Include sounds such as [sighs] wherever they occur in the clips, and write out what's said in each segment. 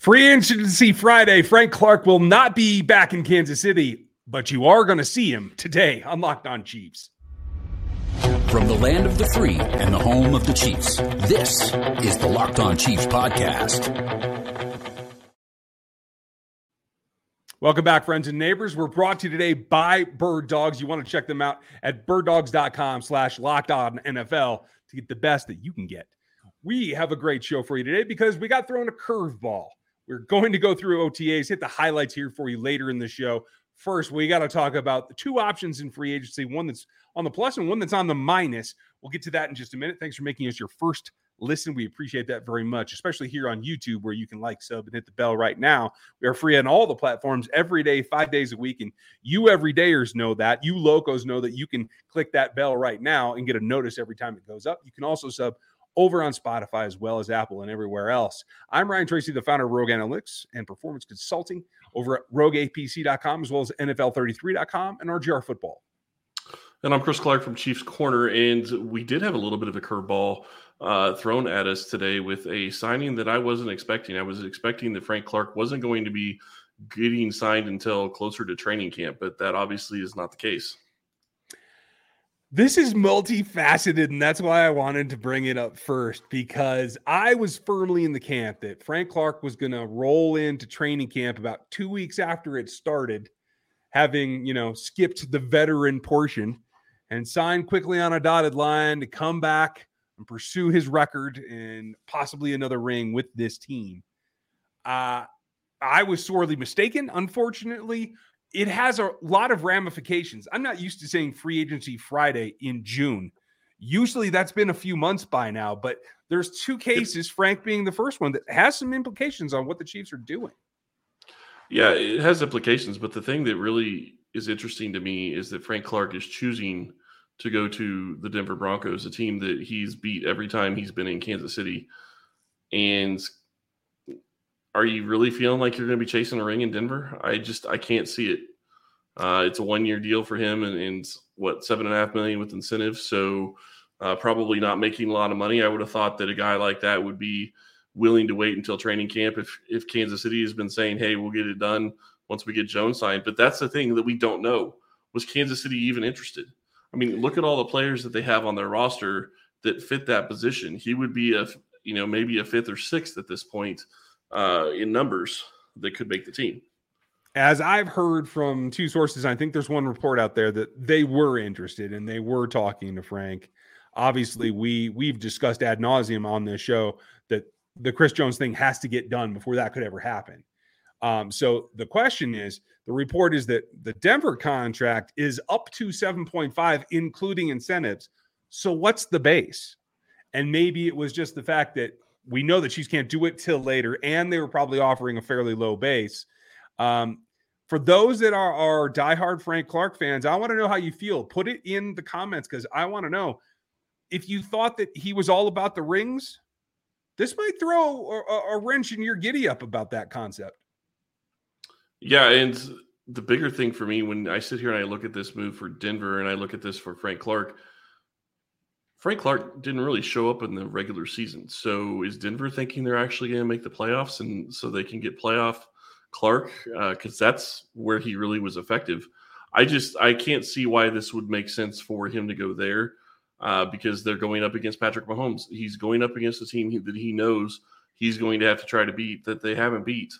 Free agency Friday. Frank Clark will not be back in Kansas City, but you are going to see him today on Locked On Chiefs. From the land of the free and the home of the Chiefs, this is the Locked On Chiefs podcast. Welcome back, friends and neighbors. We're brought to you today by Bird Dogs. You want to check them out at birddogs.com slash locked on NFL to get the best that you can get. We have a great show for you today because we got thrown a curveball. We're going to go through OTAs, hit the highlights here for you later in the show. First, we got to talk about the two options in free agency one that's on the plus and one that's on the minus. We'll get to that in just a minute. Thanks for making us your first listen. We appreciate that very much, especially here on YouTube where you can like, sub, and hit the bell right now. We are free on all the platforms every day, five days a week. And you everydayers know that. You locos know that you can click that bell right now and get a notice every time it goes up. You can also sub over on Spotify as well as Apple and everywhere else. I'm Ryan Tracy, the founder of Rogue Analytics and Performance Consulting over at rogueapc.com as well as NFL33.com and RGR Football. And I'm Chris Clark from Chiefs Corner. And we did have a little bit of a curveball uh, thrown at us today with a signing that I wasn't expecting. I was expecting that Frank Clark wasn't going to be getting signed until closer to training camp, but that obviously is not the case. This is multifaceted, and that's why I wanted to bring it up first because I was firmly in the camp that Frank Clark was going to roll into training camp about two weeks after it started, having you know skipped the veteran portion and sign quickly on a dotted line to come back and pursue his record and possibly another ring with this team. Uh, I was sorely mistaken, unfortunately it has a lot of ramifications. I'm not used to saying free agency Friday in June. Usually that's been a few months by now, but there's two cases, Frank being the first one, that has some implications on what the Chiefs are doing. Yeah, it has implications, but the thing that really is interesting to me is that Frank Clark is choosing to go to the Denver Broncos, a team that he's beat every time he's been in Kansas City. And are you really feeling like you're going to be chasing a ring in Denver? I just I can't see it. Uh, it's a one year deal for him, and, and, what seven and a half million with incentives. So uh, probably not making a lot of money. I would have thought that a guy like that would be willing to wait until training camp if if Kansas City has been saying, "Hey, we'll get it done once we get Jones signed." But that's the thing that we don't know. Was Kansas City even interested? I mean, look at all the players that they have on their roster that fit that position. He would be a you know maybe a fifth or sixth at this point uh, in numbers that could make the team. As I've heard from two sources, I think there's one report out there that they were interested and they were talking to Frank. Obviously, we we've discussed ad nauseum on this show that the Chris Jones thing has to get done before that could ever happen. Um, so the question is, the report is that the Denver contract is up to 7.5, including incentives. So what's the base? And maybe it was just the fact that we know that Chiefs can't do it till later, and they were probably offering a fairly low base. Um, for those that are, are diehard Frank Clark fans, I want to know how you feel. Put it in the comments because I want to know if you thought that he was all about the rings. This might throw a, a wrench in your giddy up about that concept. Yeah, and the bigger thing for me when I sit here and I look at this move for Denver and I look at this for Frank Clark – Frank Clark didn't really show up in the regular season. So is Denver thinking they're actually going to make the playoffs and so they can get playoff Clark? Because uh, that's where he really was effective. I just I can't see why this would make sense for him to go there uh, because they're going up against Patrick Mahomes. He's going up against a team that he knows he's going to have to try to beat that they haven't beat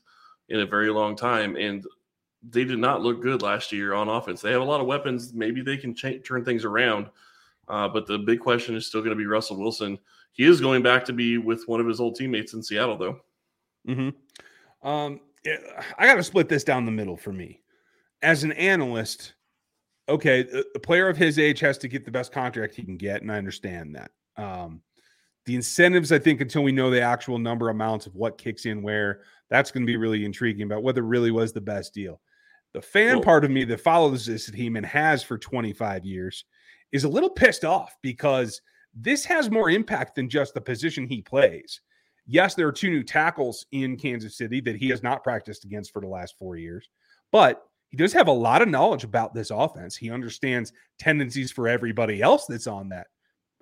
in a very long time. And they did not look good last year on offense. They have a lot of weapons. Maybe they can turn things around uh, but the big question is still going to be Russell Wilson. He is going back to be with one of his old teammates in Seattle, though. Mm-hmm. Um, I got to split this down the middle for me. As an analyst, okay, a player of his age has to get the best contract he can get, and I understand that. Um, the incentives, I think, until we know the actual number amounts of what kicks in where, that's going to be really intriguing about whether it really was the best deal. The fan well, part of me that follows this team and has for 25 years is a little pissed off because this has more impact than just the position he plays. Yes, there are two new tackles in Kansas City that he has not practiced against for the last four years, but he does have a lot of knowledge about this offense. He understands tendencies for everybody else that's on that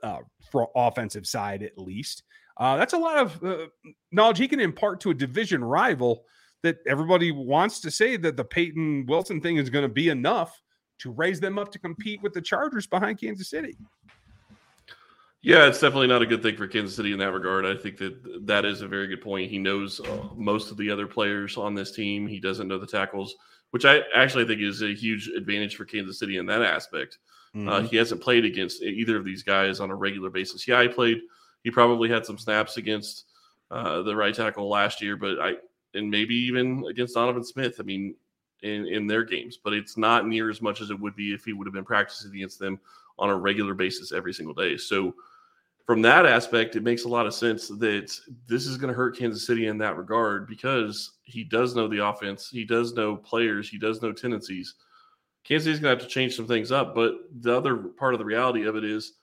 uh, for offensive side, at least. Uh, that's a lot of uh, knowledge he can impart to a division rival that everybody wants to say that the Payton Wilson thing is going to be enough to raise them up to compete with the Chargers behind Kansas City. Yeah, it's definitely not a good thing for Kansas City in that regard. I think that that is a very good point. He knows uh, most of the other players on this team. He doesn't know the tackles, which I actually think is a huge advantage for Kansas City in that aspect. Uh, mm-hmm. Uh, he hasn't played against either of these guys on a regular basis. Yeah, he played. He probably had some snaps against uh, the right tackle last year, but I and maybe even against Donovan Smith. I mean, in in their games, but it's not near as much as it would be if he would have been practicing against them on a regular basis every single day. So from that aspect, it makes a lot of sense that this is going to hurt Kansas City in that regard because he does know the offense, he does know players, he does know tendencies. Kansas City's going to have to change some things up, but the other part of the reality of it is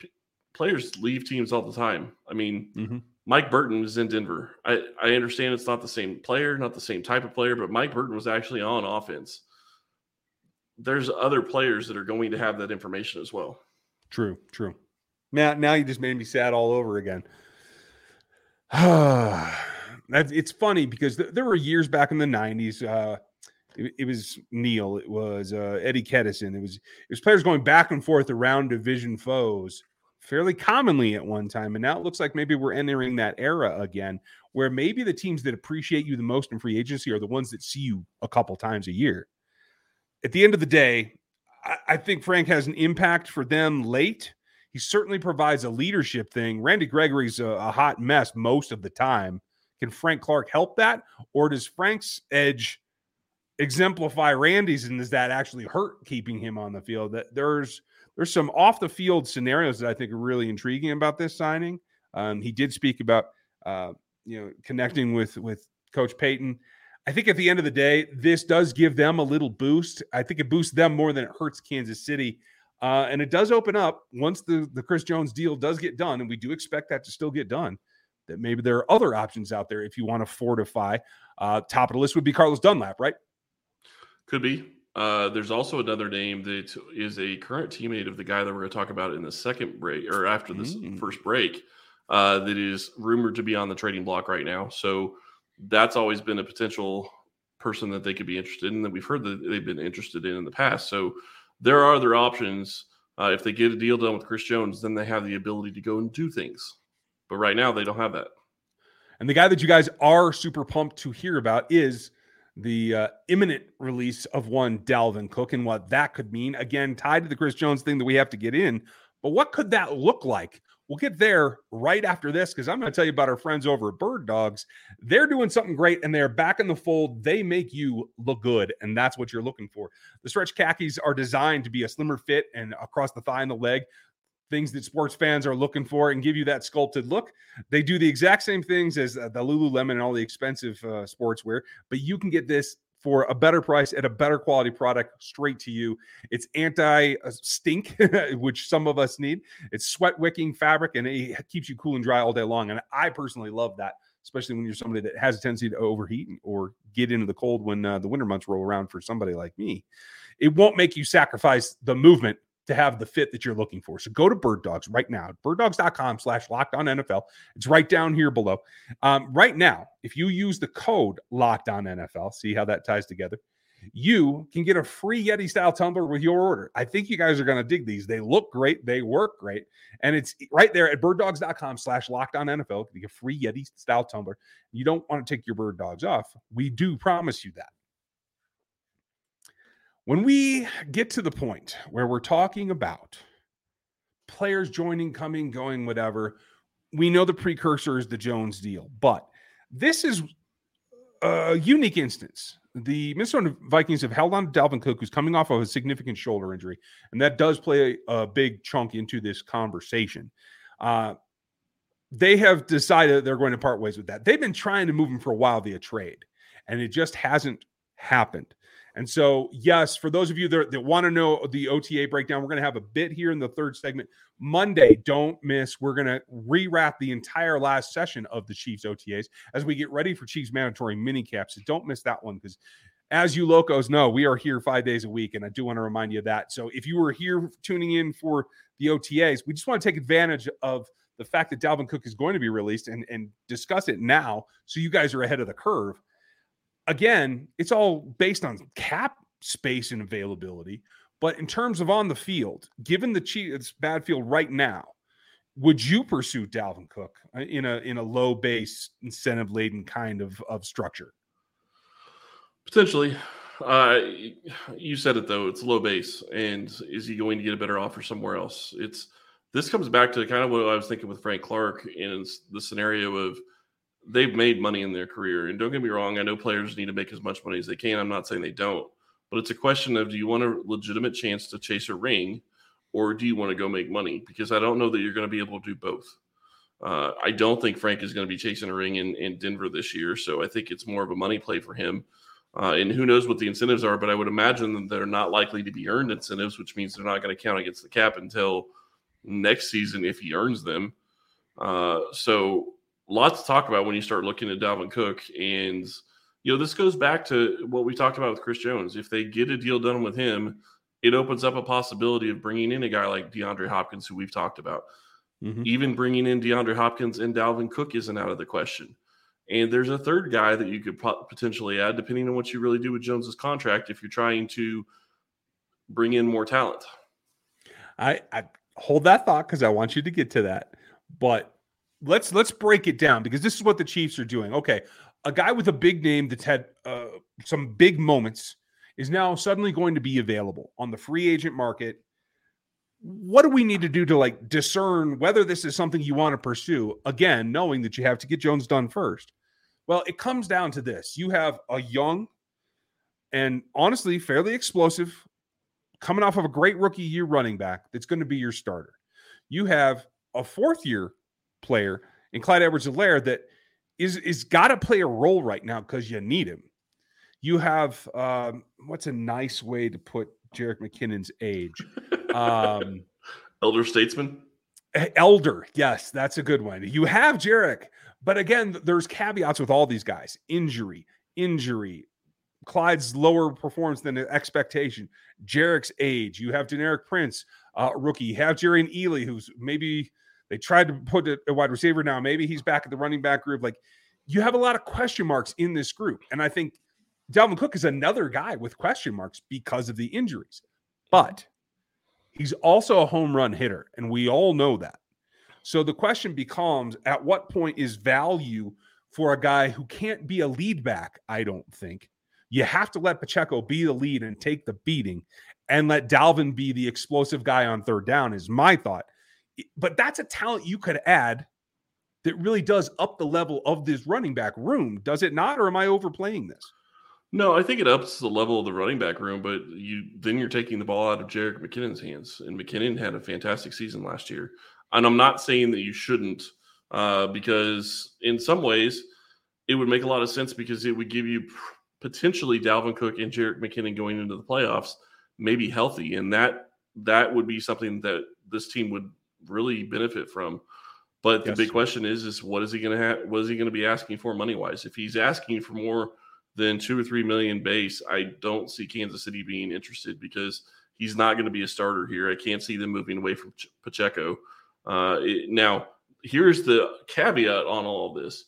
p- players leave teams all the time. I mean, mm-hmm. Mike Burton was in Denver. I, I understand it's not the same player, not the same type of player, but Mike Burton was actually on offense. There's other players that are going to have that information as well. True, true. Now, now you just made me sad all over again. [sighs] it's funny because there were years back in the '90s. Uh, it, it, was Neil. It was uh, Eddie Kennison. It was it was players going back and forth around division foes fairly commonly at one time, and now it looks like maybe we're entering that era again, where maybe the teams that appreciate you the most in free agency are the ones that see you a couple times a year. At the end of the day, I, think Frank has an impact for them late he certainly provides a leadership thing. Randy Gregory's a, a hot mess most of the time. Can Frank Clark help that? Or does Frank's edge exemplify Randy's and does that actually hurt keeping him on the field? That there's there's some off the field scenarios that I think are really intriguing about this signing. Um, he did speak about uh, you know connecting with with Coach Payton. I think at the end of the day, this does give them a little boost. I think it boosts them more than it hurts Kansas City uh, and it does open up once the, the Chris Jones deal does get done, and we do expect that to still get done, that maybe there are other options out there if you want to fortify. Uh, top of the list would be Carlos Dunlap, right? Could be. Uh, there's also another name that is a current teammate of the guy that we're going to talk about in the second break or after this mm. first break uh, that is rumored to be on the trading block right now. So that's always been a potential person that they could be interested in that we've heard that they've been interested in in the past. So there are other options. Uh, if they get a deal done with Chris Jones, then they have the ability to go and do things. But right now, they don't have that. And the guy that you guys are super pumped to hear about is the uh, imminent release of one Dalvin Cook and what that could mean. Again, tied to the Chris Jones thing that we have to get in. But what could that look like? We'll get there right after this because I'm going to tell you about our friends over at Bird Dogs. They're doing something great and they're back in the fold. They make you look good, and that's what you're looking for. The stretch khakis are designed to be a slimmer fit and across the thigh and the leg things that sports fans are looking for and give you that sculpted look. They do the exact same things as the Lululemon and all the expensive uh, sportswear, but you can get this for a better price at a better quality product straight to you. It's anti stink, [laughs] which some of us need. It's sweat wicking fabric and it keeps you cool and dry all day long. And I personally love that, especially when you're somebody that has a tendency to overheat or get into the cold when uh, the winter months roll around for somebody like me. It won't make you sacrifice the movement to have the fit that you're looking for. So go to Bird Dogs right now, birddogs.com slash locked on NFL. It's right down here below. Um, right now, if you use the code locked on NFL, see how that ties together, you can get a free Yeti style tumbler with your order. I think you guys are going to dig these. They look great, they work great, and it's right there at birddogs.com slash locked on NFL. You get a free Yeti style tumbler. You don't want to take your bird dogs off. We do promise you that. When we get to the point where we're talking about players joining, coming, going, whatever, we know the precursor is the Jones deal, but this is a unique instance. The Minnesota Vikings have held on to Dalvin Cook, who's coming off of a significant shoulder injury, and that does play a, big chunk into this conversation. Uh, they have decided they're going to part ways with that. They've been trying to move him for a while via trade, and it just hasn't happened. And so, yes, for those of you that, that want to know the OTA breakdown, we're going to have a bit here in the third segment. Monday, don't miss. We're going to rewrap the entire last session of the Chiefs OTAs as we get ready for Chiefs mandatory minicamps. Don't miss that one because, as you locos know, we are here five days a week. And I do want to remind you of that. So if you were here tuning in for the OTAs, we just want to take advantage of the fact that Dalvin Cook is going to be released and, and discuss it now so you guys are ahead of the curve. Again, it's all based on cap space and availability. But in terms of on the field, given the Chiefs' backfield right now, would you pursue Dalvin Cook uh, in a in a low base incentive laden kind of of structure? Potentially. Uh, you said it though; it's low base, and is he going to get a better offer somewhere else? It's this comes back to kind of what I was thinking with Frank Clark in the scenario of they've made money in their career, and don't get me wrong, I know players need to make as much money as they can. I'm not saying they don't, but it's a question of do you want a legitimate chance to chase a ring, or do you want to go make money? Because I don't know that you're going to be able to do both. Uh, I don't think Frank is going to be chasing a ring in, in Denver this year, so I think it's more of a money play for him. Uh, and who knows what the incentives are, but I would imagine that they're not likely to be earned incentives, which means they're not going to count against the cap until next season if he earns them. Uh, so lots to talk about when you start looking at Dalvin Cook. And, you know, this goes back to what we talked about with Chris Jones. If they get a deal done with him, it opens up a possibility of bringing in a guy like DeAndre Hopkins, who we've talked about. Mm-hmm. Even bringing in DeAndre Hopkins and Dalvin Cook isn't out of the question. And there's a third guy that you could potentially add, depending on what you really do with Jones's contract, if you're trying to bring in more talent. I, I hold that thought because I want you to get to that. But let's let's break it down because this is what the Chiefs are doing. Okay, a guy with a big name that's had uh, some big moments is now suddenly going to be available on the free agent market. What do we need to do to like discern whether this is something you want to pursue? Again, knowing that you have to get Jones done first. Well, it comes down to this you have a young and honestly fairly explosive, coming off of a great rookie year running back that's going to be your starter. You have a fourth year player in Clyde Edwards Helaire that is is got to play a role right now because you need him. You have um, what's a nice way to put Jerick McKinnon's age? Um, [laughs] elder statesman. Elder, yes, that's a good one. You have Jerick, but again, there's caveats with all these guys: injury, injury. Clyde's lower performance than expectation. Jerick's age. You have Deneric Prince, uh, rookie. You have Jerrion Ealy, who's maybe they tried to put a wide receiver now. Maybe he's back at the running back group. Like you have a lot of question marks in this group, and I think Dalvin Cook is another guy with question marks because of the injuries. But he's also a home run hitter, and we all know that. So the question becomes at what point is value for a guy who can't be a lead back? I don't think. You have to let Pacheco be the lead and take the beating and let Dalvin be the explosive guy on third down, is my thought. But that's a talent you could add that really does up the level of this running back room, does it not? Or am I overplaying this? No, I think it ups the level of the running back room, but you then you're taking the ball out of Jerick McKinnon's hands, and McKinnon had a fantastic season last year. And I'm not saying that you shouldn't, uh, because in some ways it would make a lot of sense because it would give you potentially Dalvin Cook and Jerick McKinnon going into the playoffs, maybe healthy, and that that would be something that this team would really benefit from. But the big question is, is what is he going to have? What is he going to be asking for money wise? If he's asking for more than two or three million base, I don't see Kansas City being interested because he's not going to be a starter here. I can't see them moving away from Pacheco. Uh, it, now, here's the caveat on all of this: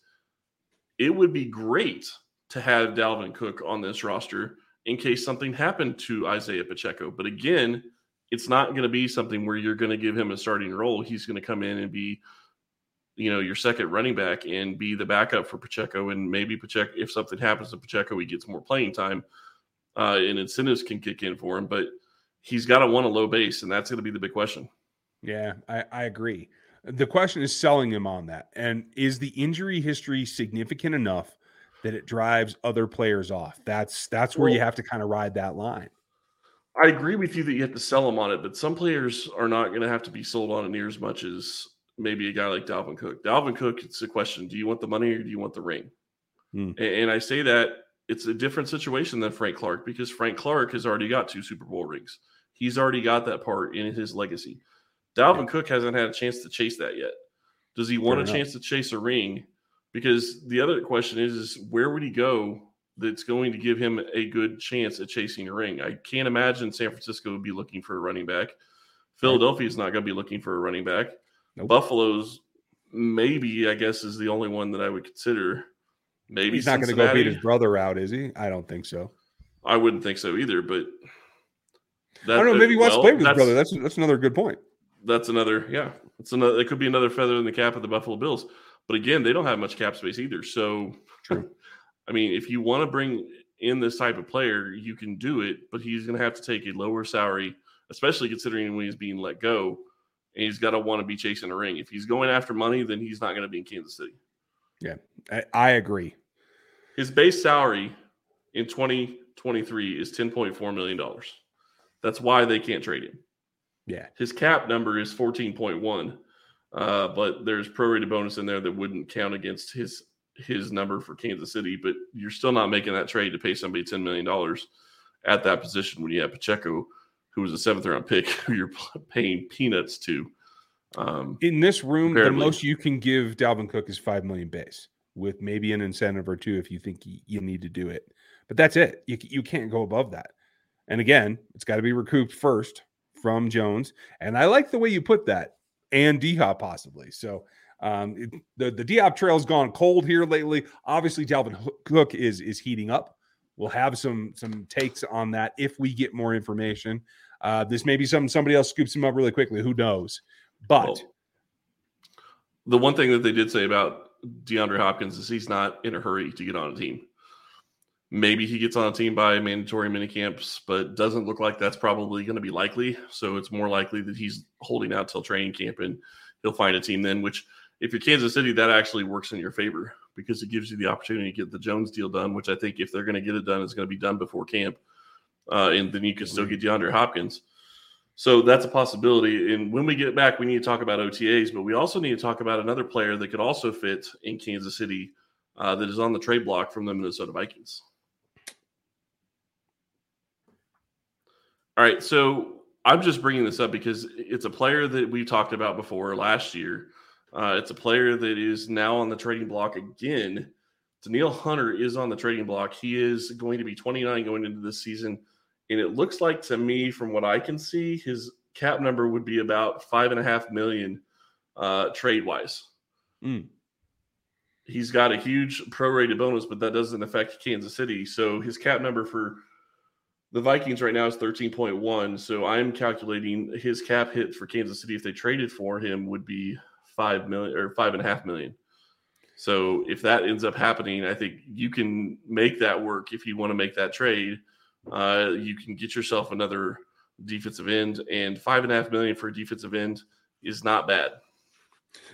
it would be great to have Dalvin Cook on this roster in case something happened to Isaiah Pacheco. But again, it's not going to be something where you're going to give him a starting role. He's going to come in and be you know your second running back and be the backup for Pacheco. And maybe Pacheco, if something happens to Pacheco, he gets more playing time, uh, and incentives can kick in for him. But he's got to want a low base, and that's going to be the big question. Yeah, I, I agree. The question is selling him on that, and is the injury history significant enough that it drives other players off? That's that's where well, you have to kind of ride that line. I agree with you that you have to sell them on it, but some players are not going to have to be sold on it near as much as maybe a guy like Dalvin Cook. Dalvin Cook, it's a question: Do you want the money or do you want the ring? Hmm. And, and I say that it's a different situation than Frank Clark because Frank Clark has already got two Super Bowl rings. He's already got that part in his legacy. Dalvin yeah. Cook hasn't had a chance to chase that yet. Does he want Fair a enough. chance to chase a ring? Because the other question is, is where would he go that's going to give him a good chance at chasing a ring? I can't imagine San Francisco would be looking for a running back. Philadelphia is not going to be looking for a running back. Nope. Buffalo's maybe I guess is the only one that I would consider. Maybe he's not going to go beat his brother out, is he? I don't think so. I wouldn't think so either. But that, I don't know. Maybe he wants well, to play with his brother. That's that's another good point. That's another. Yeah, it's another. It could be another feather in the cap of the Buffalo Bills. But again, they don't have much cap space either. So, True. [laughs] I mean, if you want to bring in this type of player, you can do it, but he's going to have to take a lower salary, especially considering when he's being let go, and he's got to want to be chasing a ring. If he's going after money, then he's not going to be in Kansas City. Yeah, I, I agree. His base salary in 2023 is 10.4 million dollars. That's why they can't trade him. Yeah, his cap number is 14.1, uh, but there's prorated bonus in there that wouldn't count against his his number for Kansas City, but you're still not making that trade to pay somebody $10 million at that position when you have Pacheco, who was a seventh round pick, [laughs] who you're paying peanuts to. Um, In this room, the most you can give Dalvin Cook is 5 million base with maybe an incentive or two if you think you need to do it. But that's it. You, you can't go above that. And again, it's got to be recouped first from Jones. And I like the way you put that and D Hop possibly. So um, it, the the D Hop trail's gone cold here lately. Obviously, Dalvin Cook is is heating up. We'll have some some takes on that if we get more information. Uh, this may be something somebody else scoops him up really quickly. Who knows? But well, the one thing that they did say about DeAndre Hopkins is he's not in a hurry to get on a team. Maybe he gets on a team by mandatory minicamps, but doesn't look like that's probably going to be likely. So it's more likely that he's holding out till training camp and he'll find a team then, which – if you're Kansas City, that actually works in your favor because it gives you the opportunity to get the Jones deal done, which I think if they're going to get it done, it's going to be done before camp. Uh, and then you can still get DeAndre Hopkins. So that's a possibility. And when we get back, we need to talk about OTAs, but we also need to talk about another player that could also fit in Kansas City uh, that is on the trade block from the Minnesota Vikings. All right. So I'm just bringing this up because it's a player that we've talked about before last year uh, it's a player that is now on the trading block again. Danielle Hunter is on the trading block. He is going to be 29 going into this season. And it looks like to me, from what I can see, his cap number would be about five and a half million uh, trade wise. Mm. He's got a huge prorated bonus, but that doesn't affect Kansas City. So his cap number for the Vikings right now is 13.1. So I'm calculating his cap hit for Kansas City if they traded for him would be five million or five and a half million. So if that ends up happening, I think you can make that work if you want to make that trade. Uh, you can get yourself another defensive end, and five and a half million for a defensive end is not bad.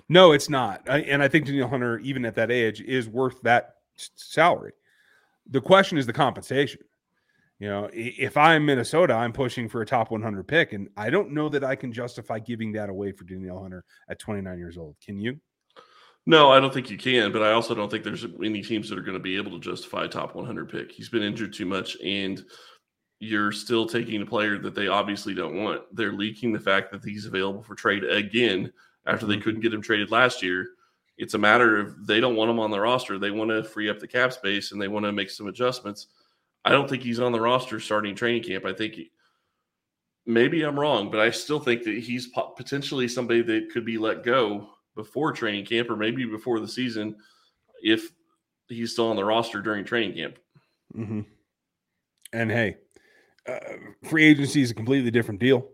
No, it's not. And I think Danielle Hunter, even at that age, is worth that salary. The question is the compensation. You know, if I'm Minnesota, I'm pushing for a top 100 pick, and I don't know that I can justify giving that away for Danielle Hunter at 29 years old. Can you? No, I don't think you can, but I also don't think there's any teams that are going to be able to justify a top 100 pick. He's been injured too much, and you're still taking a player that they obviously don't want. They're leaking the fact that he's available for trade again after they mm-hmm. couldn't get him traded last year. It's a matter of they don't want him on the roster. They want to free up the cap space and they want to make some adjustments I don't think he's on the roster starting training camp. I think he, maybe I'm wrong, but I still think that he's potentially somebody that could be let go before training camp or maybe before the season if he's still on the roster during training camp. Mm-hmm. And hey, uh, free agency is a completely different deal.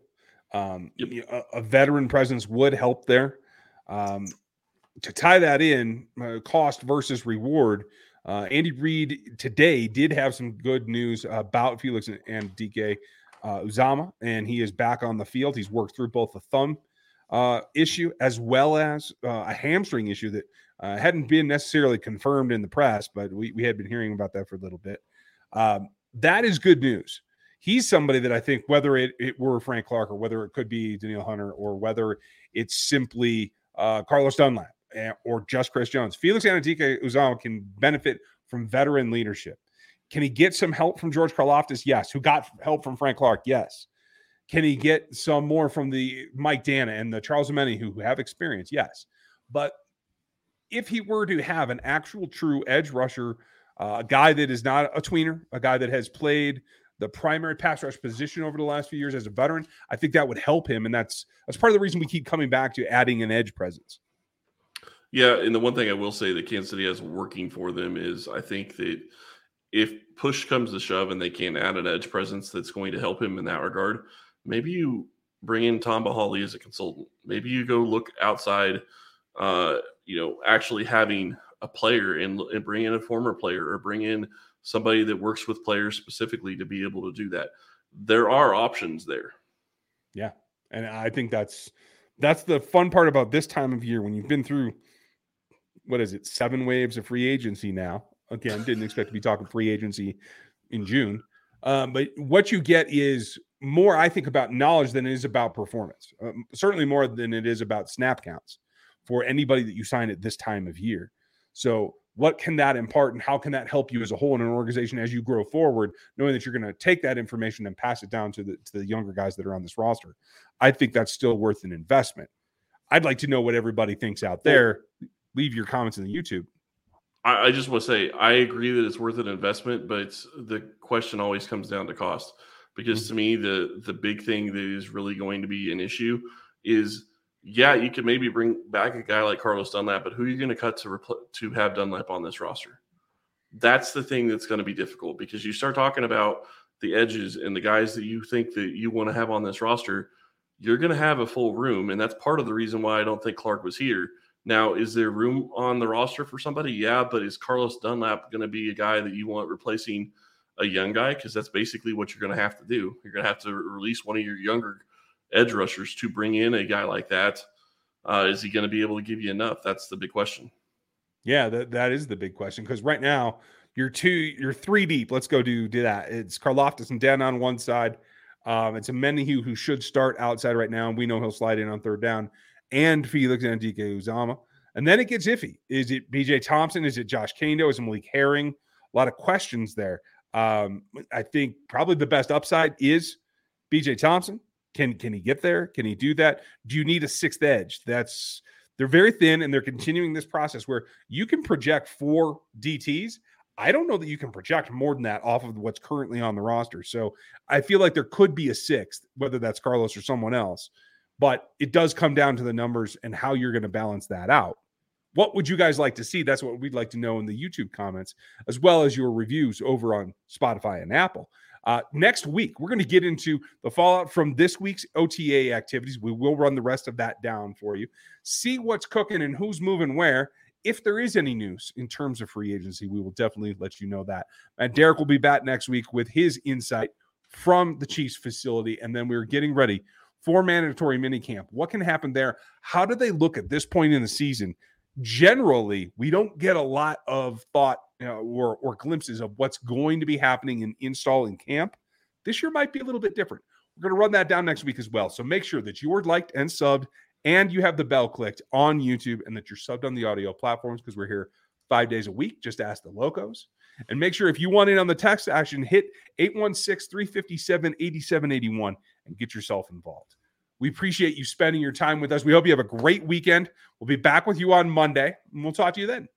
Um, yep. a, a, veteran presence would help there. Um, to tie that in, uh, cost versus reward, uh, Andy Reid today did have some good news about Felix Anudike uh, Uzomah, and he is back on the field. He's worked through both the thumb uh, issue as well as uh, a hamstring issue that uh, hadn't been necessarily confirmed in the press, but we, we had been hearing about that for a little bit. Um, that is good news. He's somebody that I think, whether it, it were Frank Clark or whether it could be Danielle Hunter or whether it's simply uh, Carlos Dunlap, or just Chris Jones. Felix Anudike-Uzomah can benefit from veteran leadership. Can he get some help from George Karlaftis? Yes. Who got help from Frank Clark? Yes. Can he get some more from the Mike Danna and the Charles Omenihu who have experience? Yes. But if he were to have an actual true edge rusher, uh, a guy that is not a tweener, a guy that has played the primary pass rush position over the last few years as a veteran, I think that would help him. And that's that's part of the reason we keep coming back to adding an edge presence. Yeah, and the one thing I will say that Kansas City has working for them is I think that if push comes to shove and they can't add an edge presence that's going to help him in that regard, maybe you bring in Tamba Hali as a consultant. Maybe you go look outside, uh, you know, actually having a player and, and bring in a former player or bring in somebody that works with players specifically to be able to do that. There are options there. Yeah. And I think that's that's the fun part about this time of year when you've been through what is it, seven waves of free agency now. Again, didn't expect to be talking free agency in June. Um, but what you get is more, I think, about knowledge than it is about performance. Um, certainly more than it is about snap counts for anybody that you sign at this time of year. So, what can that impart and how can that help you as a whole in an organization as you grow forward, knowing that you're going to take that information and pass it down to the to the younger guys that are on this roster? I think that's still worth an investment. I'd like to know what everybody thinks out there. Leave your comments in the YouTube. I, I just want to say I agree that it's worth an investment, but the question always comes down to cost. Because mm-hmm. to me, the the big thing that is really going to be an issue is yeah, you can maybe bring back a guy like Carlos Dunlap, but who are you going to cut to repl- to have Dunlap on this roster? That's the thing that's going to be difficult because you start talking about the edges and the guys that you think that you want to have on this roster, you're going to have a full room, and that's part of the reason why I don't think Clark was here now, is there room on the roster for somebody? Yeah, but is Carlos Dunlap going to be a guy that you want replacing a young guy? Because that's basically what you're going to have to do. You're going to have to release one of your younger edge rushers to bring in a guy like that. Uh, is he going to be able to give you enough? That's the big question. Yeah, that, that is the big question because right now you're two, you're three deep. Let's go do do that. It's Karlaftis and Dan on one side. Um, it's Omenihu who should start outside right now, and we know he'll slide in on third down and Felix Anudike-Uzomah. And then it gets iffy. Is it BJ Thompson? Is it Josh Kaindoh? Is it Malik Herring? A lot of questions there. Um, I think probably the best upside is BJ Thompson. Can can he get there? Can he do that? Do you need a sixth edge? That's they're very thin and they're continuing this process where you can project four DTs. I don't know that you can project more than that off of what's currently on the roster. So I feel like there could be a sixth, whether that's Carlos or someone else. But it does come down to the numbers and how you're going to balance that out. What would you guys like to see? That's what we'd like to know in the YouTube comments, as well as your reviews over on Spotify and Apple. Uh, next week, we're going to get into the fallout from this week's OTA activities. We will run the rest of that down for you, see what's cooking and who's moving where. If there is any news in terms of free agency, we will definitely let you know that. And Derek will be back next week with his insight from the Chiefs facility. And then we're getting ready for mandatory minicamp. What can happen there? How do they look at this point in the season? Generally, we don't get a lot of thought or, or glimpses of what's going to be happening in install in camp. This year might be a little bit different. We're going to run that down next week as well. So make sure that you are liked and subbed and you have the bell clicked on YouTube and that you're subbed on the audio platforms because we're here five days a week. Just ask the locos. And make sure if you want in on the text action, hit 816 357 8781 and get yourself involved. We appreciate you spending your time with us. We hope you have a great weekend. We'll be back with you on Monday, and we'll talk to you then.